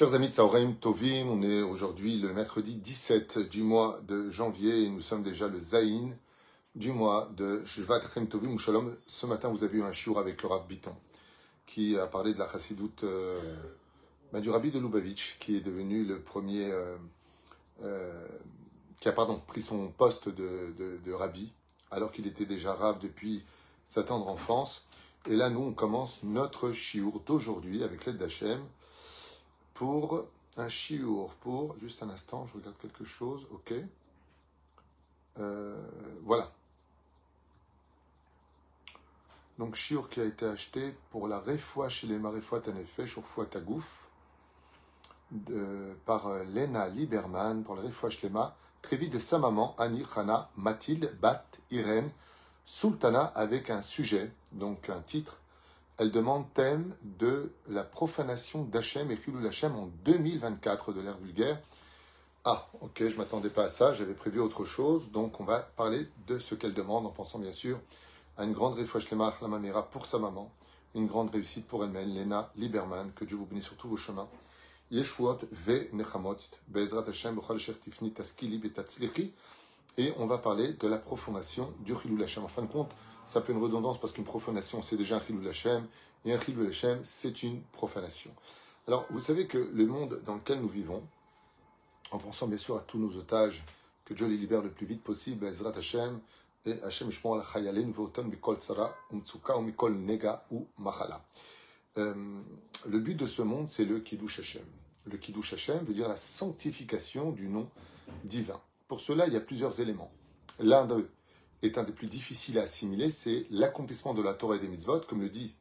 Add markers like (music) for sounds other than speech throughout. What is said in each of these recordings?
Chers amis de Saoreim Tovim, on est aujourd'hui le mercredi 17 du mois de janvier et nous sommes déjà le Zaïn du mois de Shvat Chem Tovim Shalom. Ce matin, vous avez eu un shiur avec le Rav Biton qui a parlé de la chassidoute euh, du Rabbi de Lubavitch qui est devenu le premier, euh, euh, qui a pardon, pris son poste de, de, de Rabbi alors qu'il était déjà Rav depuis sa tendre enfance. Et là, nous, on commence notre shiur d'aujourd'hui avec l'aide d'Hachem pour un chiour, pour, juste un instant, je regarde quelque chose, ok. Euh, voilà. Donc, chiour qui a été acheté pour la refoua chez les maréfoua Tanefesh, Shurfoua Tagouf, de, par euh, Lena Lieberman, pour la Shlema, très de sa maman, Annie Mathilde, Bat, Irène, Sultana, avec un sujet, donc un titre, elle demande thème de la profanation d'Hachem et Chilul Hachem en 2024 de l'ère vulgaire. Ah, ok, je m'attendais pas à ça, j'avais prévu autre chose, donc on va parler de ce qu'elle demande en pensant bien sûr à une grande réfouche la Mamera pour sa maman, une grande réussite pour elle-même, Lena Lieberman, que Dieu vous bénisse sur tous vos chemins. Ve nechamot, Bezrat Taskili et on va parler de la profanation du Chilul Hachem. En fin de compte, ça peut une redondance parce qu'une profanation, c'est déjà un Chilul Hashem, et un Chilul Hashem, c'est une profanation. Alors, vous savez que le monde dans lequel nous vivons, en pensant bien sûr à tous nos otages, que Dieu les libère le plus vite possible, Ezrat Hashem, et Hashem Nega, ou Machala. Euh, le but de ce monde, c'est le Kiddush Hashem. Le Kiddush Hashem veut dire la sanctification du nom divin. Pour cela, il y a plusieurs éléments. L'un d'eux, est un des plus difficiles à assimiler, c'est l'accomplissement de la Torah et des mitzvot, comme le dit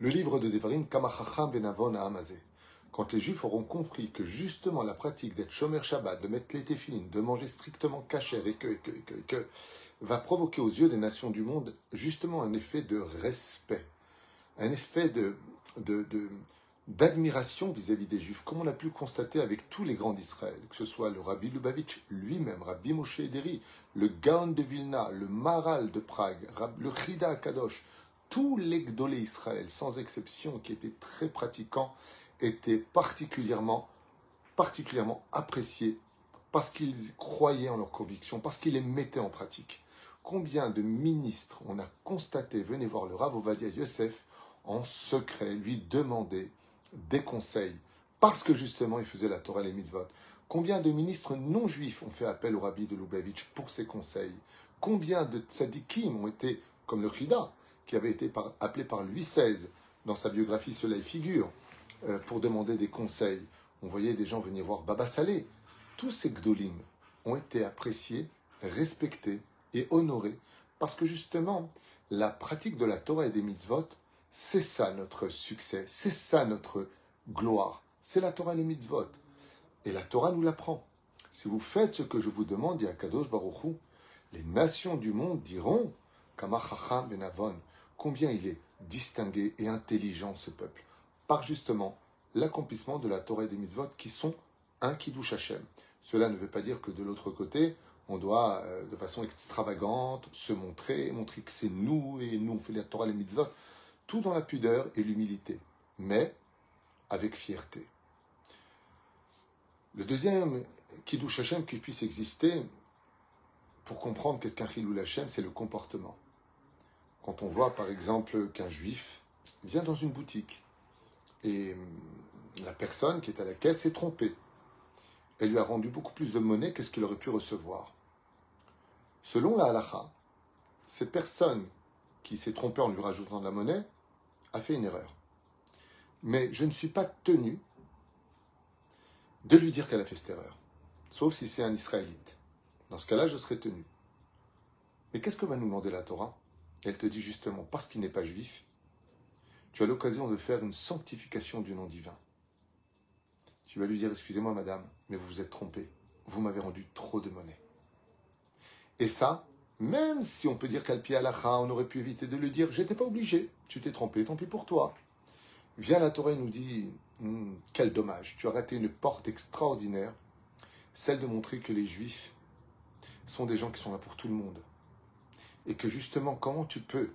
le livre de Devarim, Kamachacham Benavon à Amazé. Quand les Juifs auront compris que justement la pratique d'être Shomer Shabbat, de mettre les téfilines, de manger strictement caché et que, va provoquer aux yeux des nations du monde justement un effet de respect, un effet de, d'admiration vis-à-vis des Juifs, comme on a pu constater avec tous les grands d'Israël, que ce soit le Rabbi Lubavitch lui-même, Rabbi Moshe Ederi, le Gaon de Vilna, le Maral de Prague, le Chida Kadosh, tous les Gdolé Israël, sans exception, qui étaient très pratiquants, étaient particulièrement, particulièrement appréciés parce qu'ils croyaient en leurs convictions, parce qu'ils les mettaient en pratique. Combien de ministres on a constaté, venez voir le Rav Ovadia Yosef, en secret, lui demander des conseils, parce que justement il faisait la Torah et les mitzvot. Combien de ministres non juifs ont fait appel au rabbi de Lubavitch pour ses conseils? Combien de tzadikim ont été, comme le Chida, qui avait été appelé par Louis XVI, dans sa biographie cela y figure, euh, pour demander des conseils? On voyait des gens venir voir Baba Salé. Tous ces gdolim ont été appréciés, respectés et honorés, parce que justement, la pratique de la Torah et des mitzvot c'est ça notre succès, c'est ça notre gloire. C'est la Torah et les mitzvot. Et la Torah nous l'apprend. Si vous faites ce que je vous demande, dit Akadosh Baruchou, les nations du monde diront, Kamachacham Benavon, combien il est distingué et intelligent ce peuple, par justement l'accomplissement de la Torah et des mitzvot qui sont un Kiddush Hashem. Cela ne veut pas dire que de l'autre côté, on doit, euh, de façon extravagante, se montrer, montrer que c'est nous et nous on fait la Torah et les mitzvot tout dans la pudeur et l'humilité, mais avec fierté. Le deuxième Kiddush Hashem qui puisse exister, pour comprendre qu'est-ce qu'un Chilul Hashem, c'est le comportement. Quand on voit par exemple qu'un juif vient dans une boutique et la personne qui est à la caisse s'est trompée, elle lui a rendu beaucoup plus de monnaie que ce qu'il aurait pu recevoir. Selon la halacha, cette personne qui s'est trompée en lui rajoutant de la monnaie a fait une erreur. Mais je ne suis pas tenu de lui dire qu'elle a fait cette erreur. Sauf si c'est un Israélite. Dans ce cas-là, je serai tenu. Mais qu'est-ce que va nous demander la Torah? Elle te dit justement, parce qu'il n'est pas juif, tu as l'occasion de faire une sanctification du nom divin. Tu vas lui dire, excusez-moi madame, mais vous vous êtes trompé. Vous m'avez rendu trop de monnaie. Et ça, même si on peut dire qu'Alpi Alacha, on aurait pu éviter de le dire, j'étais pas obligé, tu t'es trompé, tant pis pour toi. Vient la Torah et nous dit, hmm, quel dommage, tu as raté une porte extraordinaire, celle de montrer que les Juifs sont des gens qui sont là pour tout le monde. Et que justement, comment tu peux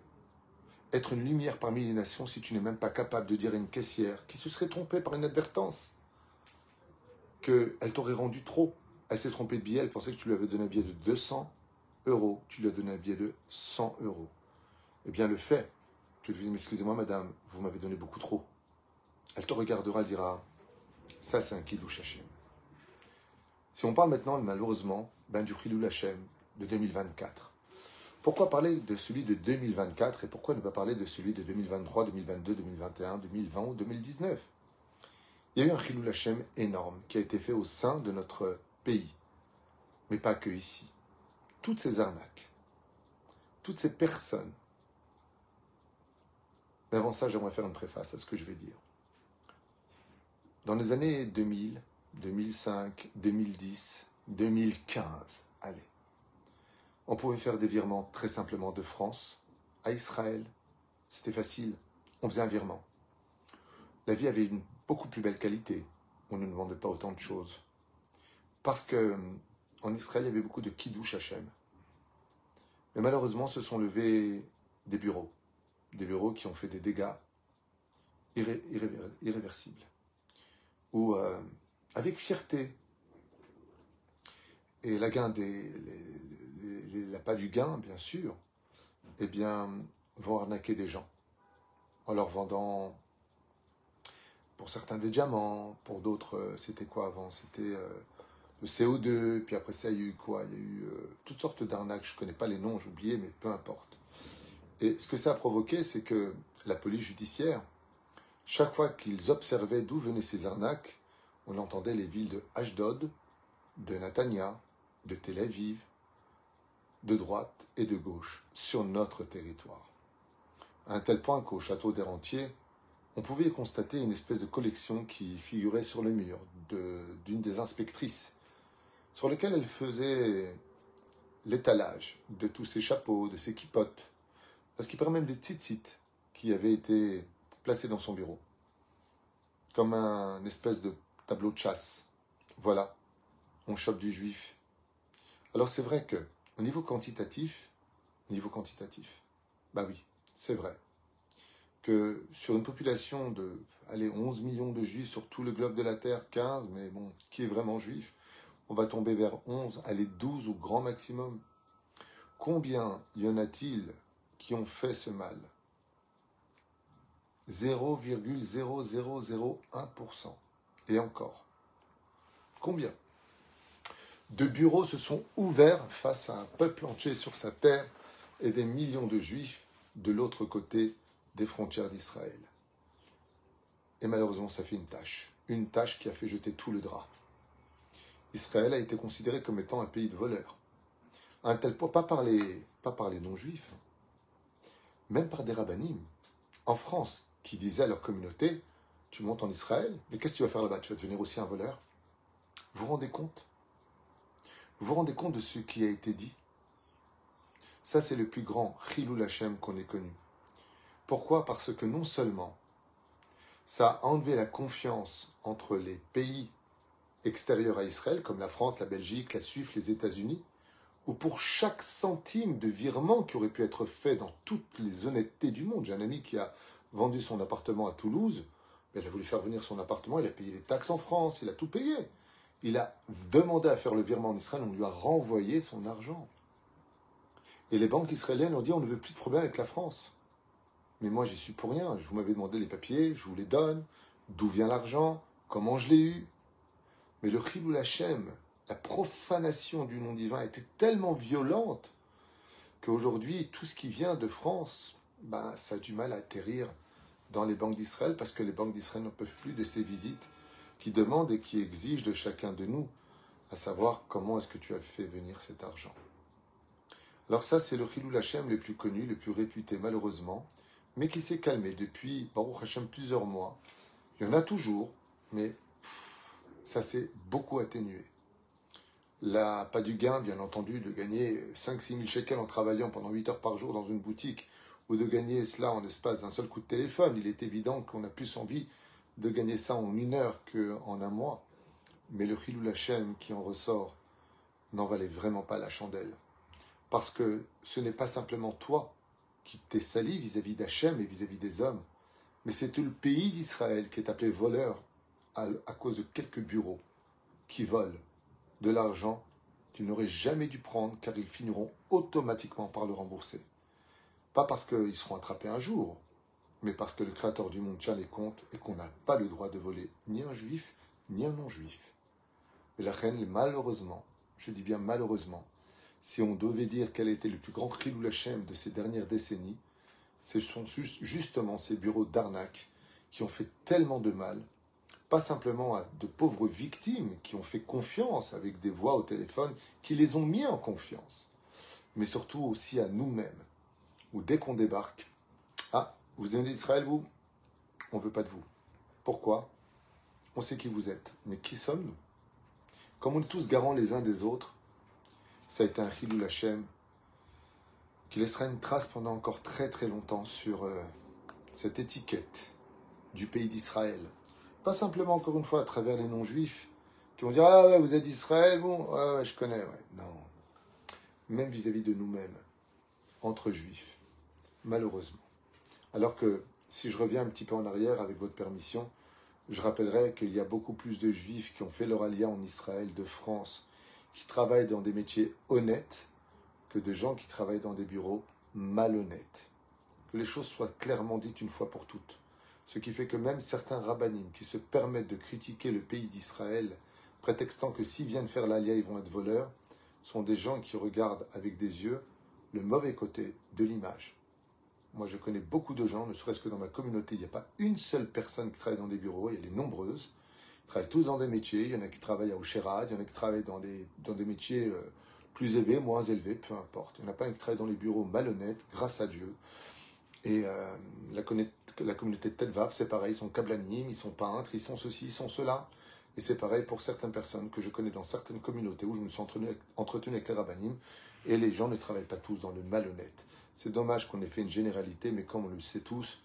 être une lumière parmi les nations si tu n'es même pas capable de dire à une caissière qui se serait trompée par une advertance qu'elle t'aurait rendu trop? Elle s'est trompée de billet, elle pensait que tu lui avais donné un billet de 200 euros, tu lui as donné un billet de 100 euros. Eh bien, le fait, tu lui dis, excusez-moi madame, vous m'avez donné beaucoup trop. Elle te regardera, elle dira, ça c'est un kiddush Hashem. Si on parle maintenant, malheureusement, ben, du Chilou Hashem de 2024. Pourquoi parler de celui de 2024 et pourquoi ne pas parler de celui de 2023, 2022, 2021, 2020 ou 2019 Il y a eu un Chilou Hashem énorme qui a été fait au sein de notre pays, mais pas que ici. Toutes ces arnaques, toutes ces personnes. Mais avant ça, j'aimerais faire une préface à ce que je vais dire. Dans les années 2000, 2005, 2010, 2015, allez, on pouvait faire des virements très simplement de France à Israël. C'était facile. On faisait un virement. La vie avait une beaucoup plus belle qualité. On ne demandait pas autant de choses. Parce que en Israël, il y avait beaucoup de kiddush Hashem. Mais malheureusement, se sont levés des bureaux. Des bureaux qui ont fait des dégâts irréversibles. Ou euh, avec fierté. Et la gain des, pas du gain, bien sûr, eh bien, vont arnaquer des gens en leur vendant, pour certains, des diamants, pour d'autres, euh, c'était quoi avant? C'était euh, le CO2, puis après ça, il y a eu quoi? Il y a eu euh, toutes sortes d'arnaques, je ne connais pas les noms, j'ai oublié, mais peu importe. Et ce que ça a provoqué, c'est que la police judiciaire, chaque fois qu'ils observaient d'où venaient ces arnaques, on entendait les villes de Ashdod, de Natania, de Tel Aviv, de droite et de gauche sur notre territoire. À un tel point qu'au château des Rentiers, on pouvait constater une espèce de collection qui figurait sur le mur d'une des inspectrices, sur lequel elle faisait l'étalage de tous ces chapeaux, de ces kipotes, parce qu'il même des tzitzit qui avaient été placés dans son bureau, comme un espèce de tableau de chasse. Voilà, on chope du juif. Alors c'est vrai que au niveau quantitatif, au niveau quantitatif, bah oui, c'est vrai que sur une population de allez, 11 millions de juifs sur tout le globe de la Terre, 15, mais bon, qui est vraiment juif On va tomber vers 11, allez, 12 au grand maximum. Combien y en a-t-il qui ont fait ce mal? 0,0001%. Et encore. Combien? De bureaux se sont ouverts face à un peuple entier sur sa terre et des millions de juifs de l'autre côté des frontières d'Israël. Et malheureusement, ça fait une tâche. Une tâche qui a fait jeter tout le drap. Israël a été considéré comme étant un pays de voleurs. tel pas par les, non-juifs, même par des rabbinim. En France, qui disaient à leur communauté Tu montes en Israël, mais qu'est-ce que tu vas faire là-bas? Tu vas devenir aussi un voleur Vous vous rendez compte? Vous vous rendez compte de ce qui a été dit? Ça, c'est le plus grand Chilul Hashem qu'on ait connu. Pourquoi? Parce que non seulement ça a enlevé la confiance entre les pays extérieurs à Israël, comme la France, la Belgique, la Suisse, les États-Unis, où pour chaque centime de virement qui aurait pu être fait dans toutes les honnêtetés du monde, j'ai un ami qui a vendu son appartement à Toulouse, il a voulu faire venir son appartement, il a payé les taxes en France, il a tout payé il a demandé à faire le virement en Israël, on lui a renvoyé son argent. Et les banques israéliennes ont dit on ne veut plus de problème avec la France. Mais moi j'y suis pour rien, je vous m'avez demandé les papiers, je vous les donne, d'où vient l'argent, comment je l'ai eu? Mais le Chilou Hashem, la profanation du nom divin était tellement violente qu'aujourd'hui tout ce qui vient de France, ben, ça a du mal à atterrir dans les banques d'Israël parce que les banques d'Israël n'en peuvent plus de ces visites qui demande et qui exige de chacun de nous, à savoir comment est-ce que tu as fait venir cet argent. Alors ça, c'est le Chilou Hashem le plus connu, le plus réputé malheureusement, mais qui s'est calmé depuis Baruch Hashem plusieurs mois. Il y en a toujours, mais ça s'est beaucoup atténué. Là, pas du gain, bien entendu, de gagner 5-6 000 shekels en travaillant pendant 8 heures par jour dans une boutique, ou de gagner cela en espace d'un seul coup de téléphone. Il est évident qu'on a plus envie de gagner ça en une heure qu'en un mois, mais le Chilou Hashem qui en ressort n'en valait vraiment pas la chandelle. Parce que ce n'est pas simplement toi qui t'est sali vis-à-vis d'Hachem et vis-à-vis des hommes, mais c'est tout le pays d'Israël qui est appelé voleur à, cause de quelques bureaux qui volent de l'argent qu'ils n'auraient jamais dû prendre car ils finiront automatiquement par le rembourser. Pas parce qu'ils seront attrapés un jour, mais parce que le Créateur du monde tient les comptes et qu'on n'a pas le droit de voler ni un juif ni un non-juif. Et la reine, malheureusement, je dis bien malheureusement, si on devait dire quel était le plus grand Khilou Lachem de ces dernières décennies, ce sont justement ces bureaux d'arnaque qui ont fait tellement de mal, pas simplement à de pauvres victimes qui ont fait confiance avec des voix au téléphone, qui les ont mis en confiance, mais surtout aussi à nous-mêmes, où dès qu'on débarque, ah, vous venez d'Israël, vous? On ne veut pas de vous. Pourquoi? On sait qui vous êtes, mais qui sommes-nous? Comme on est tous garants les uns des autres, ça a été un Hilul Hashem qui laissera une trace pendant encore très très longtemps sur euh, cette étiquette du pays d'Israël. Pas simplement, encore une fois, à travers les non-juifs qui vont dire Ah ouais, vous êtes d'Israël, bon, ouais, ouais, je connais, ouais. Non. Même vis-à-vis de nous-mêmes, entre juifs, malheureusement. Alors que, si je reviens un petit peu en arrière, avec votre permission, je rappellerai qu'il y a beaucoup plus de juifs qui ont fait leur alliance en Israël, de France, qui travaillent dans des métiers honnêtes, que de gens qui travaillent dans des bureaux malhonnêtes. Que les choses soient clairement dites une fois pour toutes. Ce qui fait que même certains rabbinim qui se permettent de critiquer le pays d'Israël, prétextant que s'ils viennent faire l'alia, ils vont être voleurs, sont des gens qui regardent avec des yeux le mauvais côté de l'image. Moi, je connais beaucoup de gens, ne serait-ce que dans ma communauté, il n'y a pas une seule personne qui travaille dans des bureaux, il y a les nombreuses. Ils travaillent tous dans des métiers, il y en a qui travaillent à Ocherad, il y en a qui travaillent dans des, métiers euh, plus élevés, moins élevés, peu importe. Il n'y en a pas un qui travaille dans les bureaux malhonnêtes, grâce à Dieu. Et euh, la, la, communauté de Telvav, c'est pareil, ils sont kablanim, ils sont peintres, ils sont ceci, ils sont cela. Et c'est pareil pour certaines personnes que je connais dans certaines communautés où je me suis entretenu avec, les et les gens ne travaillent pas tous dans le malhonnête. C'est dommage qu'on ait fait une généralité, mais comme on le sait tous,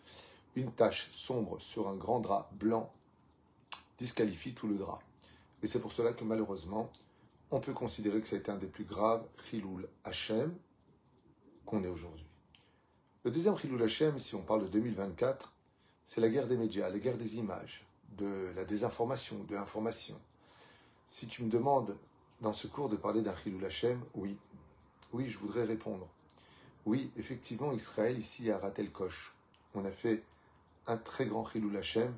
une tache sombre sur un grand drap blanc disqualifie tout le drap. Et c'est pour cela que malheureusement, on peut considérer que ça a été un des plus graves Chiloul Hachem qu'on ait aujourd'hui. Le deuxième Chiloul Hachem, si on parle de 2024, c'est la guerre des médias, la guerre des images, de la désinformation, de l'information. Si tu me demandes dans ce cours de parler d'un Chiloul Hachem, oui, oui, je voudrais répondre. Oui, effectivement, Israël ici a raté le coche. On a fait un très grand Chilou Hashem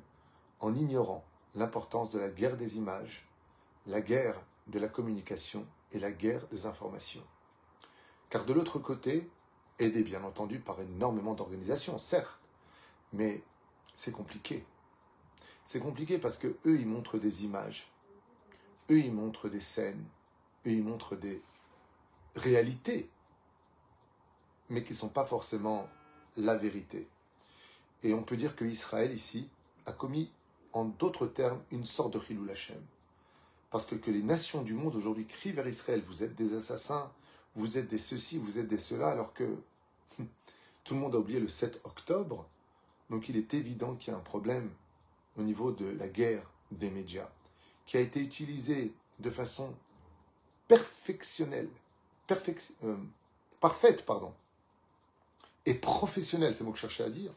en ignorant l'importance de la guerre des images, la guerre de la communication et la guerre des informations. Car de l'autre côté, aidé bien entendu par énormément d'organisations, certes, mais c'est compliqué. C'est compliqué parce que eux, ils montrent des images, eux, ils montrent des scènes, eux, ils montrent des réalités mais qui ne sont pas forcément la vérité. Et on peut dire que Israël ici a commis, en d'autres termes, une sorte de Chilou Hashem. Parce que, que les nations du monde aujourd'hui crient vers Israël, vous êtes des assassins, vous êtes des ceci, vous êtes des cela, alors que (laughs) tout le monde a oublié le 7 octobre. Donc il est évident qu'il y a un problème au niveau de la guerre des médias, qui a été utilisé de façon perfectionnelle, euh, parfaite, pardon, et professionnel, c'est moi que je cherchais à dire,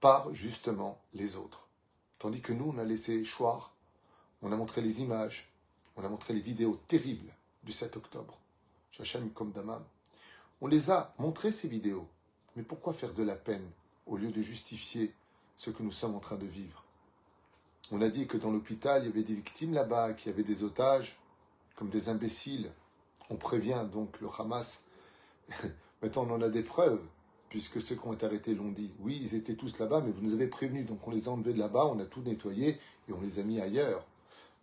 par justement les autres. Tandis que nous, on a laissé choir, on a montré les images, on a montré les vidéos terribles du 7 octobre. Chachem comme. On les a montré ces vidéos. Mais pourquoi faire de la peine au lieu de justifier ce que nous sommes en train de vivre? On a dit que dans l'hôpital, il y avait des victimes là-bas, qu'il y avait des otages, comme des imbéciles. On prévient donc le Hamas. (laughs) Maintenant, on en a des preuves puisque ceux qui ont été arrêtés l'ont dit. Oui, ils étaient tous là-bas, mais vous nous avez prévenus, donc on les a enlevés de là-bas, on a tout nettoyé et on les a mis ailleurs.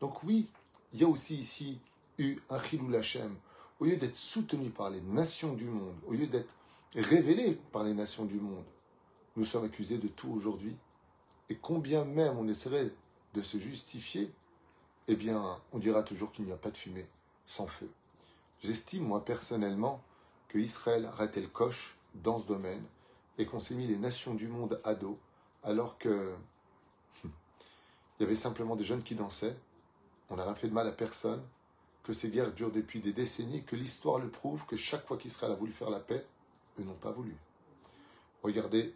Donc oui, il y a aussi ici eu un Chilou Hashem. Au lieu d'être soutenu par les nations du monde, au lieu d'être révélé par les nations du monde, nous sommes accusés de tout aujourd'hui. Et combien même on essaierait de se justifier, eh bien, on dira toujours qu'il n'y a pas de fumée sans feu. J'estime, moi, personnellement, que Israël a le coche dans ce domaine et qu'on s'est mis les nations du monde à dos alors que (laughs) il y avait simplement des jeunes qui dansaient, on n'a rien fait de mal à personne, que ces guerres durent depuis des décennies, que l'histoire le prouve, que chaque fois qu'Israël a voulu faire la paix, eux n'ont pas voulu. Regardez,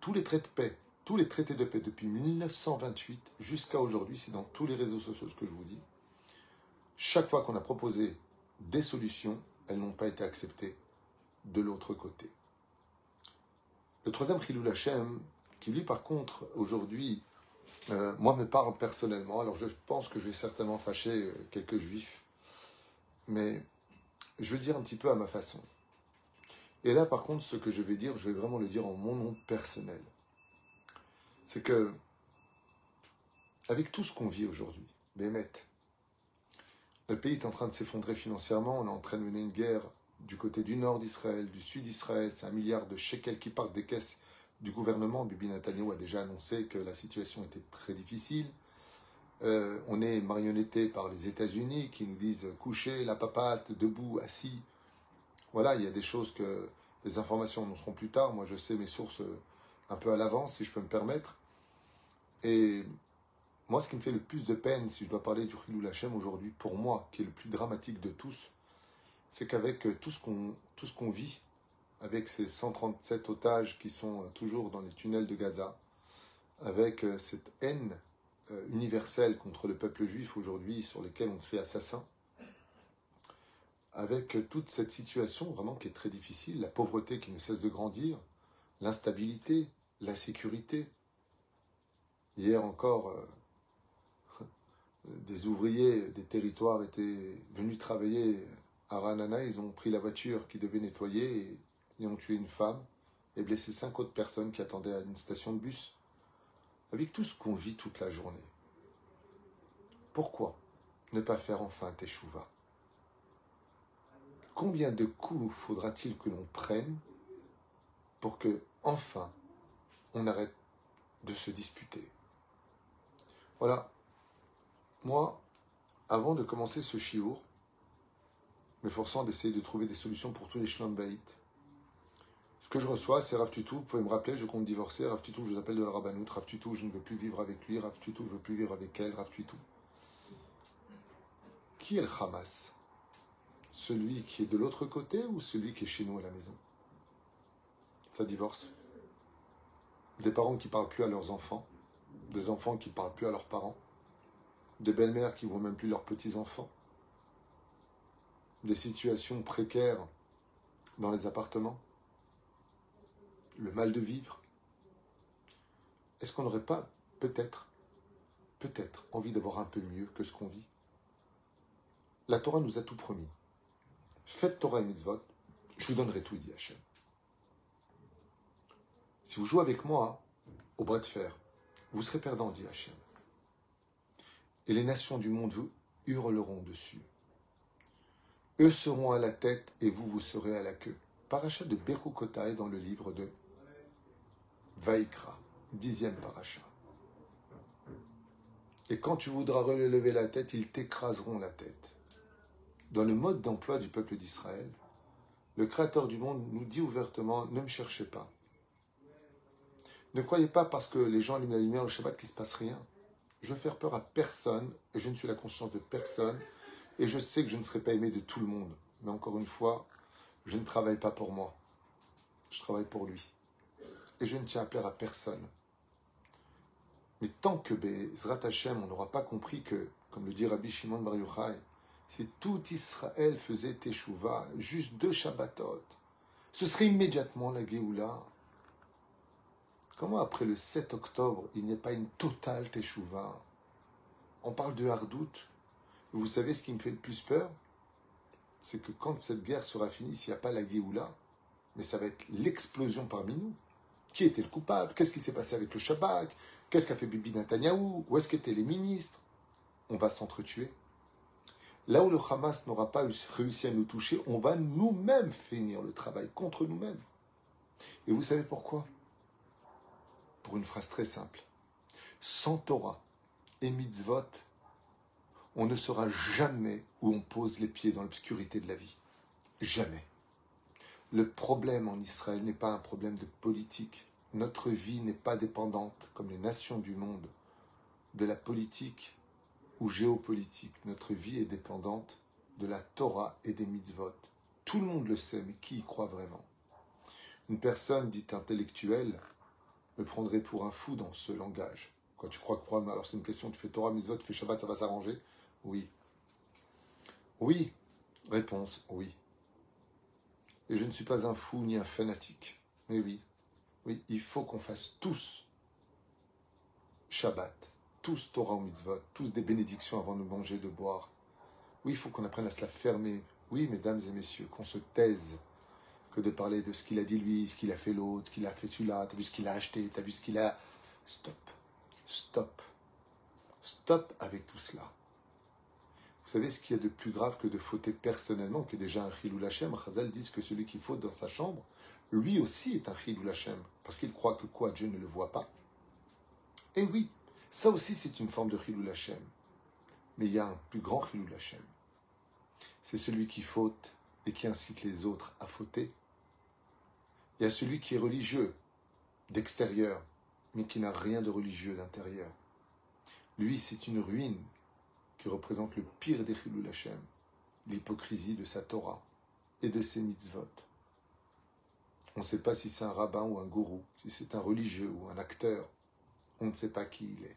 tous les traités de paix, tous les traités de paix depuis 1928 jusqu'à aujourd'hui, c'est dans tous les réseaux sociaux ce que je vous dis. Chaque fois qu'on a proposé des solutions, elles n'ont pas été acceptées de l'autre côté. Le troisième Khilul Hashem, qui lui par contre aujourd'hui, euh, moi me parle personnellement, alors je pense que je vais certainement fâcher euh, quelques juifs, mais je vais dire un petit peu à ma façon. Et là par contre, ce que je vais dire, je vais vraiment le dire en mon nom personnel. C'est que, avec tout ce qu'on vit aujourd'hui, Bémet, le pays est en train de s'effondrer financièrement, on est en train de mener une guerre du côté du nord d'Israël, du sud d'Israël, c'est un milliard de shekels qui partent des caisses du gouvernement. Bibi Netanyahu a déjà annoncé que la situation était très difficile. Euh, on est marionnetté par les États-Unis qui nous disent coucher, la papate, debout, assis. Voilà, il y a des choses que les informations nous seront plus tard. Moi, je sais mes sources un peu à l'avance, si je peux me permettre. Et moi, ce qui me fait le plus de peine, si je dois parler du Khilou Lachem aujourd'hui, pour moi, qui est le plus dramatique de tous, c'est qu'avec euh, tout ce qu'on vit, avec ces 137 otages qui sont euh, toujours dans les tunnels de Gaza, avec euh, cette haine universelle contre le peuple juif aujourd'hui, sur lequel on crie assassin, avec toute cette situation vraiment qui est très difficile, la pauvreté qui ne cesse de grandir, l'instabilité, l'insécurité. Hier encore, (laughs) des ouvriers des territoires étaient venus travailler à Ranana, ils ont pris la voiture qui devait nettoyer et, ont tué une femme et blessé cinq autres personnes qui attendaient à une station de bus. Avec tout ce qu'on vit toute la journée, pourquoi ne pas faire enfin Teshuva? Combien de coups faudra-t-il que l'on prenne pour que, enfin, on arrête de se disputer? Voilà. Moi, avant de commencer ce chiour, m'efforçant d'essayer de trouver des solutions pour tous les shlombaït. Que je reçois, c'est Rav Tutu, vous pouvez me rappeler, je compte divorcer, Rav Tutu, je vous appelle de la Rabbanout, Rav Tutu, je ne veux plus vivre avec lui, Rav Tutu, je ne veux plus vivre avec elle, Rav Tutu. Qui est le Hamas? Celui qui est de l'autre côté ou celui qui est chez nous à la maison? Ça divorce? Des parents qui ne parlent plus à leurs enfants, des enfants qui ne parlent plus à leurs parents, des belles-mères qui ne voient même plus leurs petits-enfants? Des situations précaires dans les appartements, le mal de vivre, est-ce qu'on n'aurait pas peut-être, peut-être envie d'avoir un peu mieux que ce qu'on vit? La Torah nous a tout promis. Faites Torah et mitzvot, je vous donnerai tout, dit Hachem. Si vous jouez avec moi au bras de fer, vous serez perdant, dit Hachem. Et les nations du monde vous hurleront dessus. Eux seront à la tête et vous, vous serez à la queue. Paracha de Berukotai dans le livre de Vaikra, dixième paracha. Et quand tu voudras relever la tête, ils t'écraseront la tête. Dans le mode d'emploi du peuple d'Israël, le Créateur du monde nous dit ouvertement ne me cherchez pas. Ne croyez pas parce que les gens allument la lumière au Shabbat qu'il ne se passe rien. Je veux faire peur à personne et je ne suis la conscience de personne et je sais que je ne serai pas aimé de tout le monde. Mais encore une fois, je ne travaille pas pour moi. Je travaille pour lui. Et je ne tiens à plaire à personne. Mais tant que Bezrat Hashem, on n'aura pas compris que, comme le dit Rabbi Shimon Bar Yochai, si tout Israël faisait Teshuvah, juste deux Shabbatot, ce serait immédiatement la Géoula. Comment après le 7 octobre, il n'y a pas une totale Teshuvah On parle de Hardout, vous savez ce qui me fait le plus peur? C'est que quand cette guerre sera finie, s'il n'y a pas la Géoula, mais ça va être l'explosion parmi nous. Qui était le coupable? Qu'est-ce qui s'est passé avec le Shabbat Qu'est-ce qu'a fait Bibi Netanyahou Où est-ce qu'étaient les ministres? On va s'entretuer. Là où le Hamas n'aura pas réussi à nous toucher, on va nous-mêmes finir le travail contre nous-mêmes. Et vous savez pourquoi? Pour une phrase très simple. Sans Torah et mitzvot, on ne saura jamais où on pose les pieds dans l'obscurité de la vie. Jamais. Le problème en Israël n'est pas un problème de politique. Notre vie n'est pas dépendante, comme les nations du monde, de la politique ou géopolitique. Notre vie est dépendante de la Torah et des mitzvot. Tout le monde le sait, mais qui y croit vraiment? Une personne dite intellectuelle me prendrait pour un fou dans ce langage. Quand tu crois que problème, alors c'est une question, tu fais Torah, Mitzvot, tu fais Shabbat, ça va s'arranger? Oui. Oui. Réponse, oui. Et je ne suis pas un fou ni un fanatique. Mais oui, oui, il faut qu'on fasse tous Shabbat, tous Torah ou Mitzvot, tous des bénédictions avant de manger, de boire. Oui, il faut qu'on apprenne à se la fermer. Oui, mesdames et messieurs, qu'on se taise que de parler de ce qu'il a dit lui, ce qu'il a fait l'autre, ce qu'il a fait celui-là, t'as vu ce qu'il a acheté, t'as vu ce qu'il a... Stop, stop, stop avec tout cela. Vous savez ce qu'il y a de plus grave que de fauter personnellement, que déjà un chilou lachem Chazal dit que celui qui faute dans sa chambre, lui aussi est un chilou lachem, parce qu'il croit que quoi, Dieu ne le voit pas. Et oui, ça aussi c'est une forme de chilou lachem. Mais il y a un plus grand chilou lachem. C'est celui qui faute et qui incite les autres à fauter il y a celui qui est religieux d'extérieur, mais qui n'a rien de religieux d'intérieur. Lui, c'est une ruine qui représente le pire des Chilul Hashem, l'hypocrisie de sa Torah et de ses mitzvot. On ne sait pas si c'est un rabbin ou un gourou, si c'est un religieux ou un acteur. On ne sait pas qui il est.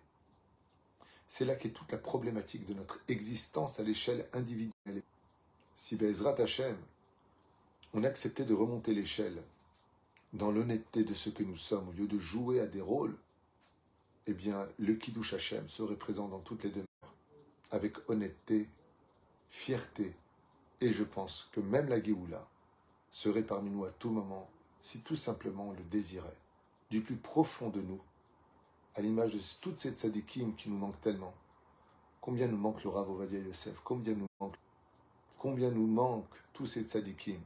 C'est là qu'est toute la problématique de notre existence à l'échelle individuelle. Si Bezrat Hashem, on acceptait de remonter l'échelle dans l'honnêteté de ce que nous sommes, au lieu de jouer à des rôles, eh bien, le Kiddush Hashem serait présent dans toutes les demeures, avec honnêteté, fierté, et je pense que même la Géoula serait parmi nous à tout moment, si tout simplement on le désirait, du plus profond de nous, à l'image de toutes ces tzadikim qui nous manquent tellement. Combien nous manque le Rav Ovadia Yosef Combien nous manque Combien nous manquent tous ces tzadikim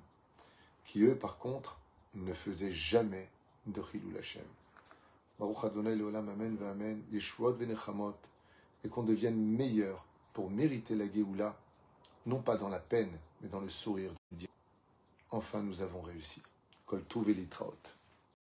qui, eux, par contre, ne faisait jamais de Chilul Hashem. Baruch Adonai Leolam Amen Amen, Yeshuot Venechamot, et qu'on devienne meilleur pour mériter la Géoula, non pas dans la peine, mais dans le sourire du Dieu. Enfin, nous avons réussi.